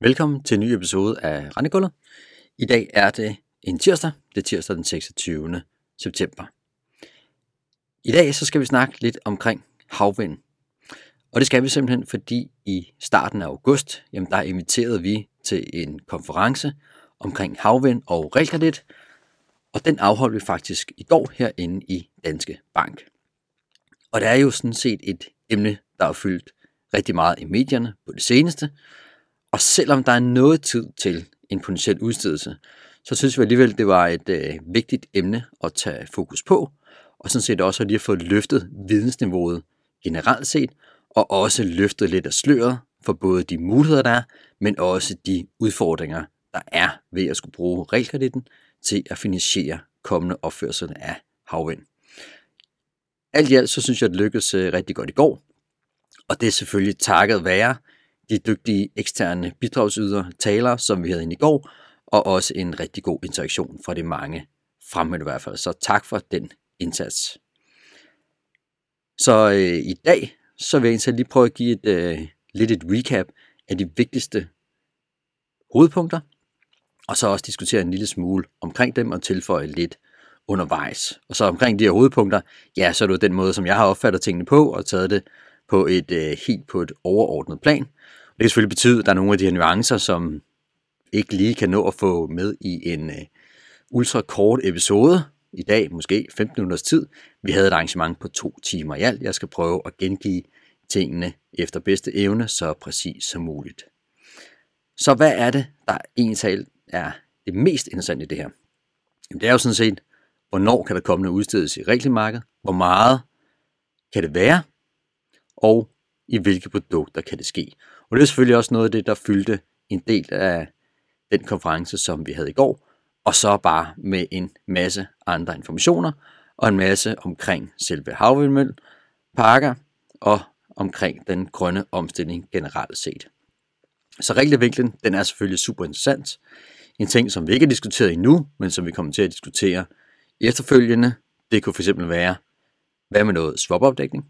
Velkommen til en ny episode af Rendegulvet. I dag er det en tirsdag. Det er tirsdag den 26. september. I dag så skal vi snakke lidt omkring havvind. Og det skal vi simpelthen, fordi i starten af august, jamen der inviterede vi til en konference omkring havvind og realkredit. Og den afholdt vi faktisk i går herinde i Danske Bank. Og det er jo sådan set et emne, der er fyldt rigtig meget i medierne på det seneste. Og selvom der er noget tid til en potentiel udstedelse, så synes vi alligevel, det var et øh, vigtigt emne at tage fokus på, og sådan set også at lige at få løftet vidensniveauet generelt set, og også løftet lidt af sløret for både de muligheder, der er, men også de udfordringer, der er ved at skulle bruge realkreditten til at finansiere kommende opførsel af havvind. Alt i alt, så synes jeg, at det lykkedes øh, rigtig godt i går, og det er selvfølgelig takket være de dygtige eksterne bidragsydere, talere, som vi havde ind i går, og også en rigtig god interaktion fra de mange fremmødte i hvert fald. Så tak for den indsats. Så øh, i dag, så vil jeg lige prøve at give et, øh, lidt et recap af de vigtigste hovedpunkter, og så også diskutere en lille smule omkring dem og tilføje lidt undervejs. Og så omkring de her hovedpunkter, ja, så er det den måde, som jeg har opfattet tingene på, og taget det på et øh, helt på et overordnet plan. Det kan selvfølgelig betyde, at der er nogle af de her nuancer, som ikke lige kan nå at få med i en øh, ultra kort episode. I dag måske 15 minutters tid. Vi havde et arrangement på to timer i alt. Jeg skal prøve at gengive tingene efter bedste evne, så præcis som muligt. Så hvad er det, der egentlig er det mest interessante i det her? Jamen, det er jo sådan set, hvornår kan der komme noget udstedes i regelmarkedet? Hvor meget kan det være? Og i hvilke produkter kan det ske? Og det er selvfølgelig også noget af det, der fyldte en del af den konference, som vi havde i går, og så bare med en masse andre informationer, og en masse omkring selve havvindmølleparker, og omkring den grønne omstilling generelt set. Så regelvinklen, den er selvfølgelig super interessant. En ting, som vi ikke har diskuteret endnu, men som vi kommer til at diskutere efterfølgende, det kunne fx være, hvad med noget swap-opdækning?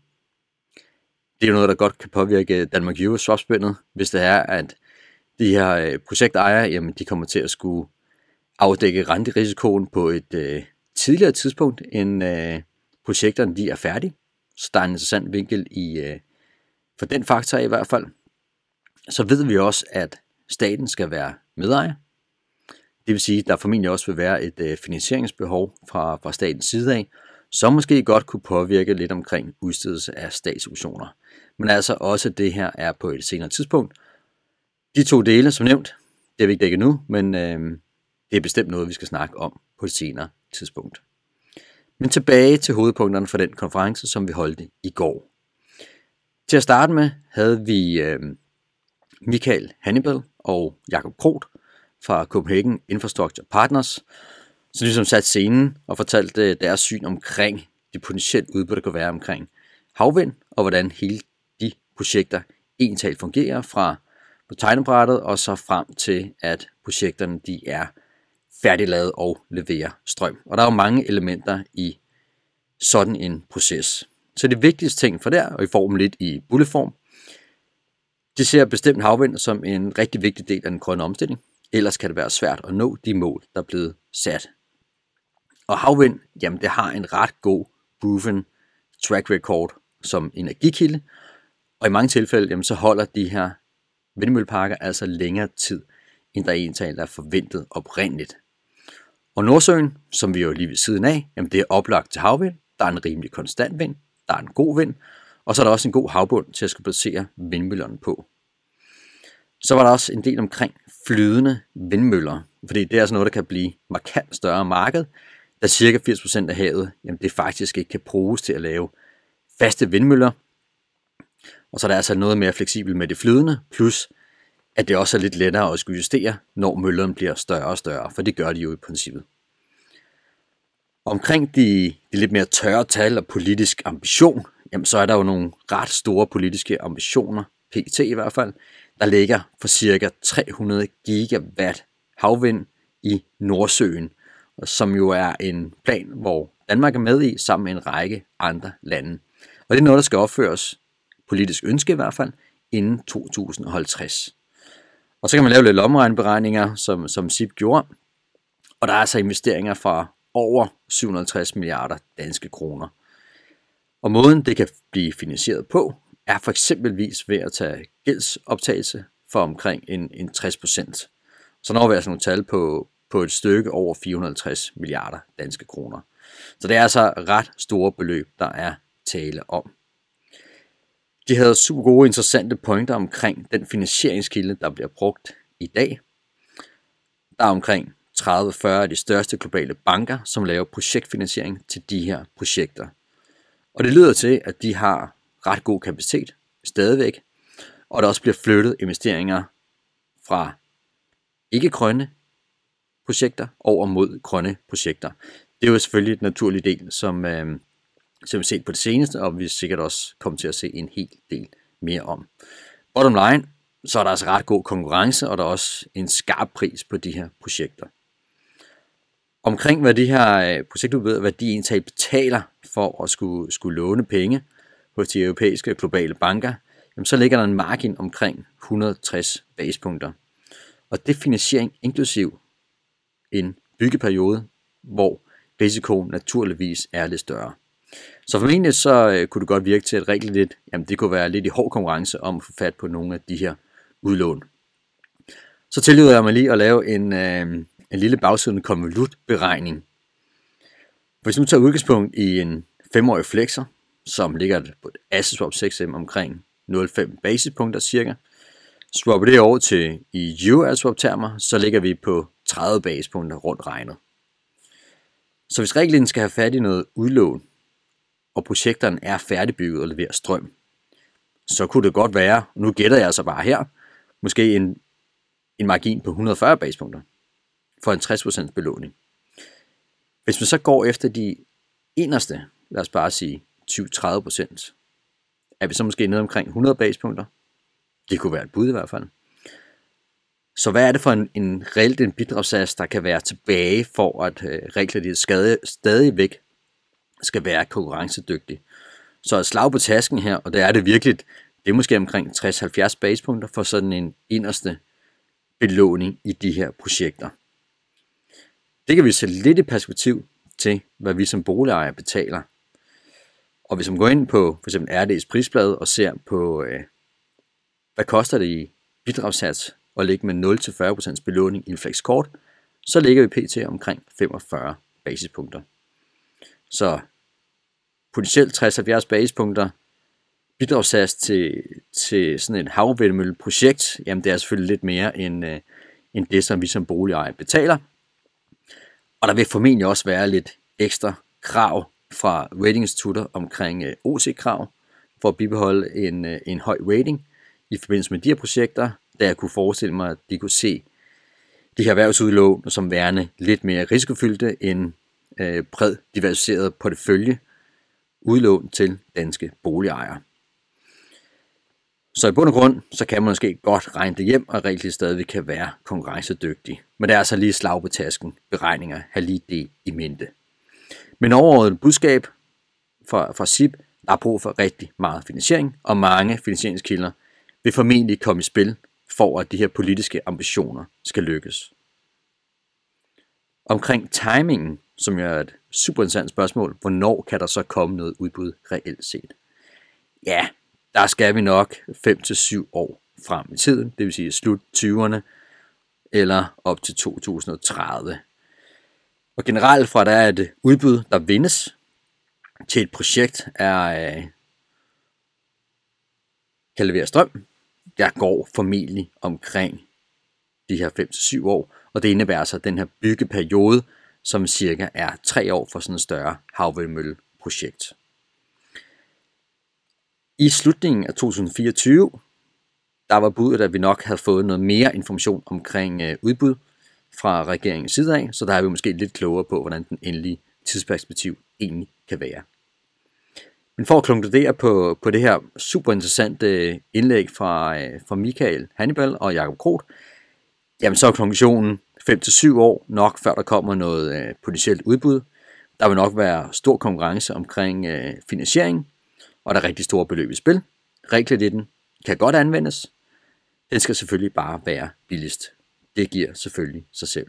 Det er noget, der godt kan påvirke Danmark Euro swapspændet, hvis det er, at de her øh, projektejere, jamen, de kommer til at skulle afdække renterisikoen på et øh, tidligere tidspunkt, end øh, projekterne de er færdige. Så der er en interessant vinkel i, øh, for den faktor i hvert fald. Så ved vi også, at staten skal være medejer. Det vil sige, at der formentlig også vil være et øh, finansieringsbehov fra, fra statens side af, som måske godt kunne påvirke lidt omkring udstedelse af statsoptioner men altså også det her er på et senere tidspunkt. De to dele, som nævnt, det er vi ikke dækket nu, men øh, det er bestemt noget, vi skal snakke om på et senere tidspunkt. Men tilbage til hovedpunkterne for den konference, som vi holdt i går. Til at starte med havde vi øh, Michael Hannibal og Jakob Kroth fra Copenhagen Infrastructure Partners, som ligesom satte scenen og fortalte øh, deres syn omkring det potentielle udbud, der kan være omkring havvind, og hvordan hele projekter entalt fungerer fra på tegnebrættet og så frem til, at projekterne de er færdiglavet og leverer strøm. Og der er jo mange elementer i sådan en proces. Så det vigtigste ting for der, og I får dem lidt i bulleform, det ser bestemt havvind som en rigtig vigtig del af den grønne omstilling. Ellers kan det være svært at nå de mål, der er blevet sat. Og havvind, jamen det har en ret god proven track record som energikilde, og i mange tilfælde, jamen, så holder de her vindmølleparker altså længere tid, end der egentlig er forventet oprindeligt. Og Nordsøen, som vi jo lige ved siden af, jamen det er oplagt til havvind, der er en rimelig konstant vind, der er en god vind, og så er der også en god havbund til at skulle placere vindmøllerne på. Så var der også en del omkring flydende vindmøller, fordi det er altså noget, der kan blive markant større marked, da cirka 80% af havet jamen det faktisk ikke kan bruges til at lave faste vindmøller, og så er der altså noget mere fleksibel med det flydende, plus at det også er lidt lettere at skulle justere, når møllerne bliver større og større, for det gør de jo i princippet. Omkring de, de lidt mere tørre tal og politisk ambition, jamen så er der jo nogle ret store politiske ambitioner, pt i hvert fald, der ligger for cirka 300 gigawatt havvind i Nordsøen, som jo er en plan, hvor Danmark er med i sammen med en række andre lande. Og det er noget, der skal opføres politisk ønske i hvert fald, inden 2050. Og så kan man lave lidt lommeregnberegninger, som, som SIP gjorde. Og der er altså investeringer fra over 750 milliarder danske kroner. Og måden det kan blive finansieret på, er for eksempelvis ved at tage gældsoptagelse for omkring en, en 60%. Så når vi altså nogle tal på, på et stykke over 450 milliarder danske kroner. Så det er altså ret store beløb, der er tale om. De havde super gode, interessante pointer omkring den finansieringskilde, der bliver brugt i dag. Der er omkring 30-40 af de største globale banker, som laver projektfinansiering til de her projekter. Og det lyder til, at de har ret god kapacitet stadigvæk, og der også bliver flyttet investeringer fra ikke grønne projekter over mod grønne projekter. Det er jo selvfølgelig et naturligt del, som, øh, som vi har set på det seneste, og vi sikkert også kommer til at se en hel del mere om. Bottom line, så er der altså ret god konkurrence, og der er også en skarp pris på de her projekter. Omkring hvad de her øh, projektudbydere, hvad de egentlig betaler for at skulle, skulle låne penge hos de europæiske globale banker, jamen så ligger der en margin omkring 160 basepunkter. Og det er finansiering inklusiv en byggeperiode, hvor risikoen naturligvis er lidt større. Så formentlig så øh, kunne det godt virke til, at rigtig lidt, jamen det kunne være lidt i hård konkurrence om at få fat på nogle af de her udlån. Så tillod jeg mig lige at lave en, øh, en lille bagsiden konvolutberegning. Hvis du tager udgangspunkt i en 5-årig flexer, som ligger på et asset swap 6M omkring 0,5 basispunkter cirka, swapper det over til i euro swap termer, så ligger vi på 30 basispunkter rundt regnet. Så hvis reglen skal have fat i noget udlån, og projekterne er færdigbygget og leverer strøm, så kunne det godt være, nu gætter jeg altså bare her, måske en, en margin på 140 basepunkter for en 60% belåning. Hvis man så går efter de inderste, lad os bare sige 20-30%, er vi så måske nede omkring 100 basepunkter. Det kunne være et bud i hvert fald. Så hvad er det for en, en reelt en bidragssats, der kan være tilbage for at øh, reglerne stadig, stadigvæk skal være konkurrencedygtig? Så et slag på tasken her, og det er det virkelig, det er måske omkring 60-70 basepunkter for sådan en inderste belåning i de her projekter. Det kan vi sætte lidt i perspektiv til, hvad vi som boligejere betaler. Og hvis man går ind på for eksempel RD's prisblad og ser på, øh, hvad koster det i bidragssats at ligge med 0-40% belåning i en flexkort, så ligger vi pt. omkring 45 basispunkter. Så potentielt 60-70 basispunkter, bidragssats til, til sådan et havvindmølleprojekt, jamen det er selvfølgelig lidt mere end, øh, end det, som vi som boligejer betaler. Og der vil formentlig også være lidt ekstra krav fra ratinginstitutter omkring øh, OC-krav for at bibeholde en, øh, en høj rating i forbindelse med de her projekter, da jeg kunne forestille mig, at de kunne se de her erhvervsudlån som værende lidt mere risikofyldte end øh, bred diversificeret portefølje udlån til danske boligejere. Så i bund og grund, så kan man måske godt regne det hjem, og reelt stadig kan være konkurrencedygtig. Men det er altså lige slag på tasken, beregninger, have lige det i mente. Men overordnet budskab fra, fra SIP, der er brug for rigtig meget finansiering, og mange finansieringskilder vil formentlig komme i spil for at de her politiske ambitioner skal lykkes. Omkring timingen, som er et super interessant spørgsmål, hvornår kan der så komme noget udbud reelt set? Ja, der skal vi nok 5-7 år frem i tiden, det vil sige slut 20'erne eller op til 2030. Og generelt fra der er et udbud, der vindes til et projekt, er, øh, kan levere strøm, der går formentlig omkring de her 5-7 år, og det indebærer så den her byggeperiode, som cirka er 3 år for sådan et større havvindmølleprojekt. I slutningen af 2024, der var budet, at vi nok havde fået noget mere information omkring øh, udbud fra regeringens side af, så der er vi måske lidt klogere på, hvordan den endelige tidsperspektiv egentlig kan være. Men for at konkludere på, på det her super interessante øh, indlæg fra, øh, fra Michael Hannibal og Jakob Kroth, jamen så er konklusionen 5-7 år nok, før der kommer noget øh, potentielt udbud. Der vil nok være stor konkurrence omkring øh, finansiering, og der er rigtig store beløb i spil. Realkreditten kan godt anvendes, Den skal selvfølgelig bare være billigst. Det giver selvfølgelig sig selv.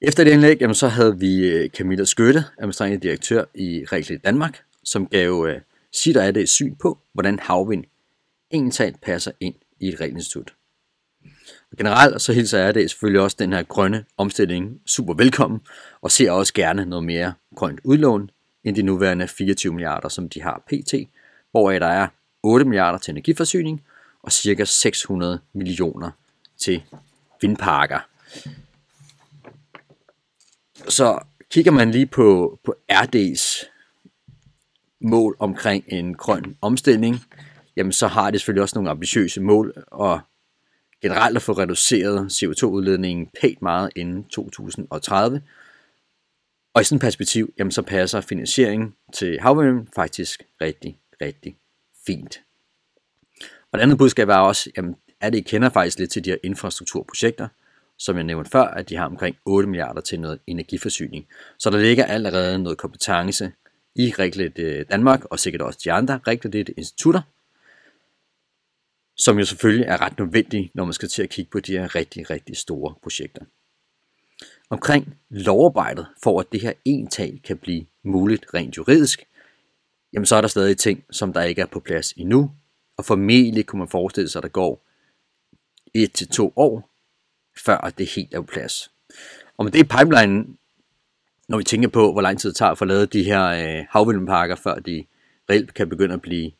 Efter det indlæg, jamen, så havde vi øh, Camilla Skøtte, administrerende direktør i Reglet Danmark, som gav øh, sit og det syn på, hvordan havvind egentlig passer ind i et og generelt så hilser jeg det selvfølgelig også den her grønne omstilling super velkommen, og ser også gerne noget mere grønt udlån end de nuværende 24 milliarder, som de har pt, hvoraf der er 8 milliarder til energiforsyning og cirka 600 millioner til vindparker. Så kigger man lige på, på RD's mål omkring en grøn omstilling, jamen så har de selvfølgelig også nogle ambitiøse mål, og generelt at få reduceret CO2-udledningen pænt meget inden 2030. Og i sådan et perspektiv, jamen så passer finansieringen til havvind faktisk rigtig, rigtig fint. Og det andet budskab er også, jamen, at det kender faktisk lidt til de her infrastrukturprojekter, som jeg nævnte før, at de har omkring 8 milliarder til noget energiforsyning. Så der ligger allerede noget kompetence i Reglet øh, Danmark, og sikkert også de andre Reglet institutter, som jo selvfølgelig er ret nødvendige, når man skal til at kigge på de her rigtig, rigtig store projekter. Omkring lovarbejdet, for at det her entag kan blive muligt rent juridisk, jamen så er der stadig ting, som der ikke er på plads endnu, og formentlig kunne man forestille sig, at der går et til to år, før det helt er på plads. Og med det pipeline, når vi tænker på, hvor lang tid det tager for at lave de her øh, havvindparker, før de reelt kan begynde at blive,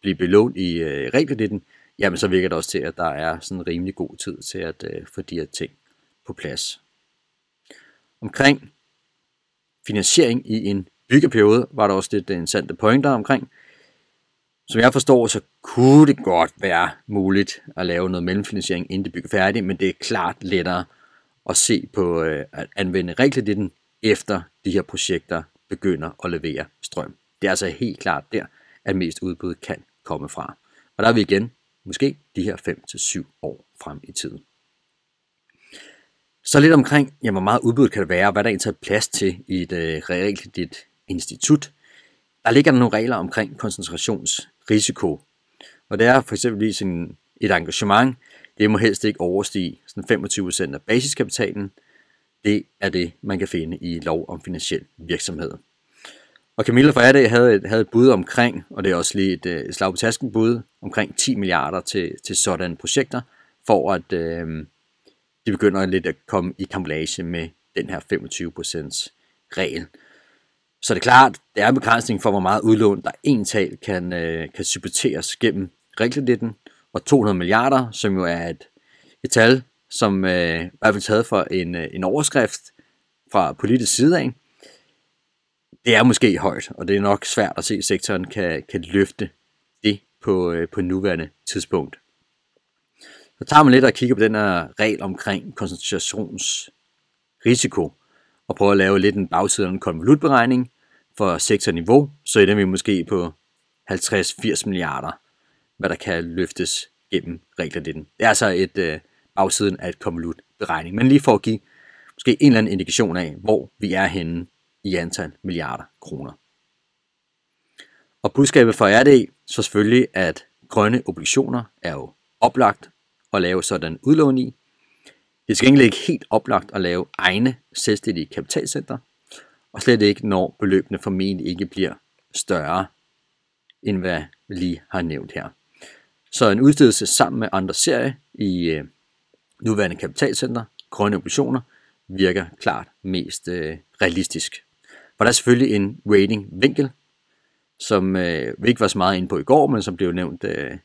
blive belånt i øh, realkreditten, jamen så virker det også til, at der er sådan en rimelig god tid til at øh, få de her ting på plads. Omkring finansiering i en byggeperiode var der også lidt øh, interessante pointer omkring. Som jeg forstår, så kunne det godt være muligt at lave noget mellemfinansiering, inden det bygger færdigt, men det er klart lettere at se på øh, at anvende realkreditten, efter de her projekter begynder at levere strøm. Det er altså helt klart der, at mest udbud kan komme fra. Og der er vi igen måske de her 5-7 år frem i tiden. Så lidt omkring, ja, hvor meget udbud kan det være, og hvad der egentlig er plads til i et øh, realkredit institut. Der ligger der nogle regler omkring koncentrationsrisiko. Og det er for eksempel sådan et engagement, det må helst ikke overstige sådan 25% af basiskapitalen. Det er det, man kan finde i lov om finansiel virksomhed. Og Camilla fra RD havde et, havde et bud omkring, og det er også lige et, øh, et slag på tasken bud, omkring 10 milliarder til, til sådanne projekter, for at øh, de begynder lidt at komme i kamblage med den her 25% regel. Så det er klart, det er en begrænsning for, hvor meget udlån der en tal kan, øh, kan supporteres gennem realkreditten, og 200 milliarder, som jo er et, et tal, som øh, i hvert fald taget for en, øh, en overskrift fra politisk side af, det er måske højt, og det er nok svært at se, at sektoren kan, kan løfte det på, øh, på nuværende tidspunkt. Så tager man lidt og kigger på den her regel omkring koncentrationsrisiko, og prøver at lave lidt en bagside af en konvolutberegning for sektorniveau, så er vi måske på 50-80 milliarder, hvad der kan løftes gennem reglerne. Det er altså et øh, bagsiden af et konvolutberegning, men lige for at give måske en eller anden indikation af, hvor vi er henne i antal milliarder kroner. Og budskabet for RD så selvfølgelig, at grønne obligationer er jo oplagt at lave sådan udlån i. Det skal egentlig ikke helt oplagt at lave egne selvstændige kapitalcenter, og slet ikke når beløbene formentlig ikke bliver større, end hvad vi lige har nævnt her. Så en udstedelse sammen med andre serier i øh, nuværende kapitalcenter, grønne obligationer, virker klart mest øh, realistisk. For der er selvfølgelig en rating-vinkel, som øh, vi ikke var så meget inde på i går, men som blev nævnt øh,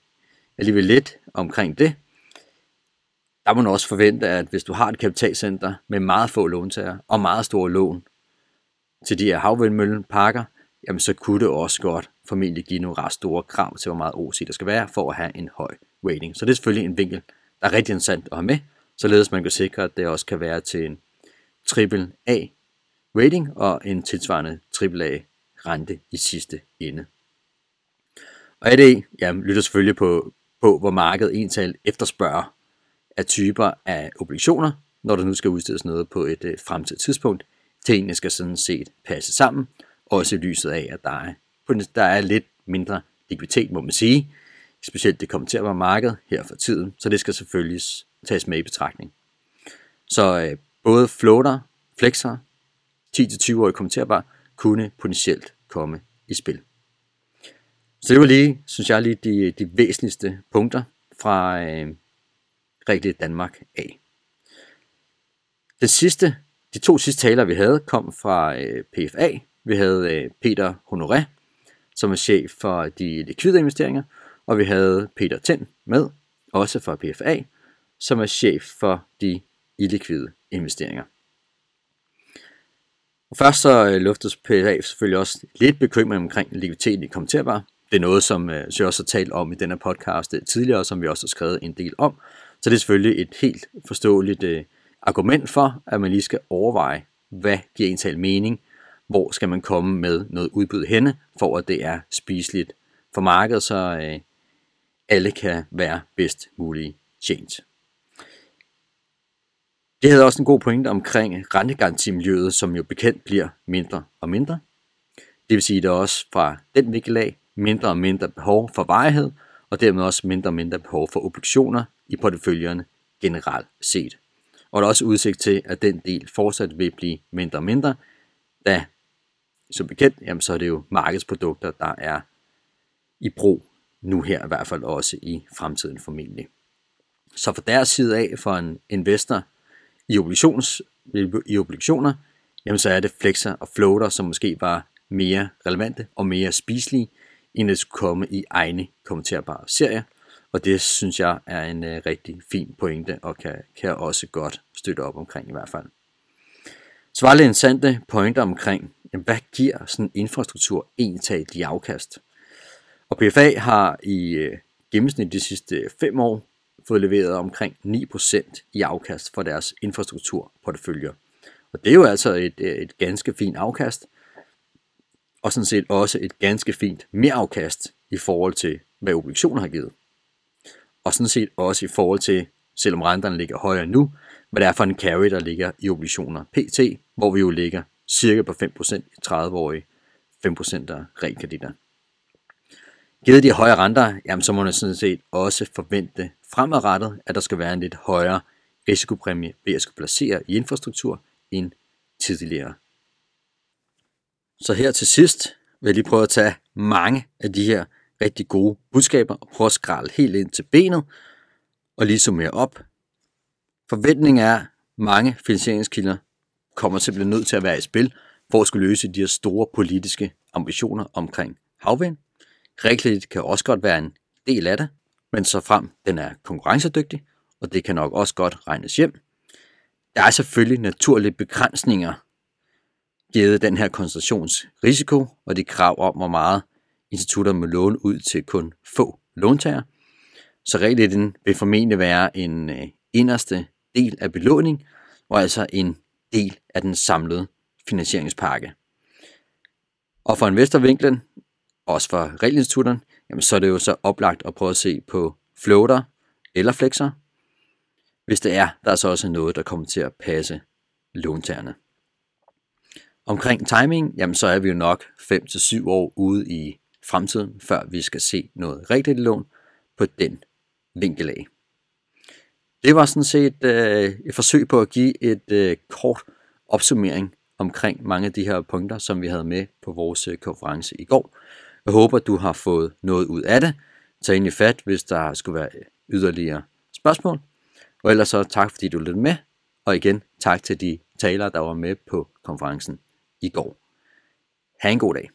alligevel lidt omkring det. Der må man også forvente, at hvis du har et kapitalcenter med meget få låntager og meget store lån til de her havvindmølleparker, jamen så kunne det også godt formentlig give nogle ret store krav til, hvor meget OC der skal være for at have en høj rating. Så det er selvfølgelig en vinkel, der er rigtig interessant at have med, således man kan sikre, at det også kan være til en triple A rating og en tilsvarende AAA rente i sidste ende. Og AD ja, lytter selvfølgelig på, på, hvor markedet ental efterspørger af typer af obligationer, når der nu skal udstedes noget på et øh, fremtidigt tidspunkt. Tingene skal sådan set passe sammen, også i lyset af, at der er, der er lidt mindre likviditet, må man sige, specielt det kommenterbare marked her for tiden, så det skal selvfølgelig tages med i betragtning. Så øh, både floater, flexer, 10-20-årige kommenterbar kunne potentielt komme i spil. Så det var lige, synes jeg, lige de, de væsentligste punkter fra øh, Regel Danmark af. Den sidste, de to sidste taler, vi havde, kom fra øh, PFA. Vi havde øh, Peter Honoré, som er chef for de likvide investeringer, og vi havde Peter Tind med, også fra PFA, som er chef for de illikvide investeringer. Og først så øh, luftes PFA selvfølgelig også lidt bekymring omkring likviditeten i kommenterbar. Det er noget, som øh, vi også har talt om i denne podcast øh, tidligere, som vi også har skrevet en del om. Så det er selvfølgelig et helt forståeligt argument for, at man lige skal overveje, hvad giver en mening, hvor skal man komme med noget udbud henne, for at det er spiseligt for markedet, så øh, alle kan være bedst mulige tjent. Det havde også en god pointe omkring rentegarantimiljøet, som jo bekendt bliver mindre og mindre. Det vil sige, at der også fra den vinkel af mindre og mindre behov for varighed, og dermed også mindre og mindre behov for obligationer i porteføljerne generelt set. Og der er også udsigt til, at den del fortsat vil blive mindre og mindre, da som bekendt, jamen, så er det jo markedsprodukter, der er i brug nu her, i hvert fald også i fremtiden formentlig. Så for deres side af, for en investor i, obligations, i obligationer, jamen så er det flexer og floater, som måske var mere relevante og mere spiselige, end at skulle komme i egne kommenterbare serier. Og det synes jeg er en uh, rigtig fin pointe, og kan, kan også godt støtte op omkring i hvert fald. Så var det interessante pointer omkring, jamen, hvad giver sådan en infrastruktur egentlig i afkast? Og PFA har i uh, gennemsnit de sidste fem år fået leveret omkring 9% i afkast for deres infrastrukturporteføljer. Og det er jo altså et, øh, et ganske fint afkast, og sådan set også et ganske fint mereafkast i forhold til, hvad obligationer har givet. Og sådan set også i forhold til, selvom renterne ligger højere nu, hvad det er for en carry, der ligger i obligationer PT, hvor vi jo ligger cirka på 5% i 30-årige, 5% af realkreditter. Givet de højere renter, jamen så må man sådan set også forvente fremadrettet, at der skal være en lidt højere risikopræmie ved at skulle placere i infrastruktur end tidligere. Så her til sidst vil jeg lige prøve at tage mange af de her rigtig gode budskaber og prøve at skralde helt ind til benet og lige summere op. Forventningen er, at mange finansieringskilder kommer simpelthen nødt til at være i spil for at skulle løse de her store politiske ambitioner omkring havvind. Realkredit kan også godt være en del af det, men så frem den er konkurrencedygtig, og det kan nok også godt regnes hjem. Der er selvfølgelig naturlige begrænsninger givet den her koncentrationsrisiko og de krav om, hvor meget institutter må låne ud til kun få låntager. Så reglitten vil formentlig være en øh, inderste del af belåning, og altså en del af den samlede finansieringspakke. Og for investorvinklen, også for realinstitutterne, jamen så er det jo så oplagt at prøve at se på floater eller flexer, hvis det er, der er så også noget, der kommer til at passe låntagerne. Omkring timing, jamen så er vi jo nok 5-7 år ude i fremtiden, før vi skal se noget rigtigt lån på den vinkel af. Det var sådan set øh, et forsøg på at give et øh, kort opsummering omkring mange af de her punkter, som vi havde med på vores øh, konference i går. Jeg håber, du har fået noget ud af det. Tag ind i fat, hvis der skulle være yderligere spørgsmål. Og ellers så tak, fordi du lyttede med. Og igen, tak til de talere, der var med på konferencen i går. Ha' en god dag.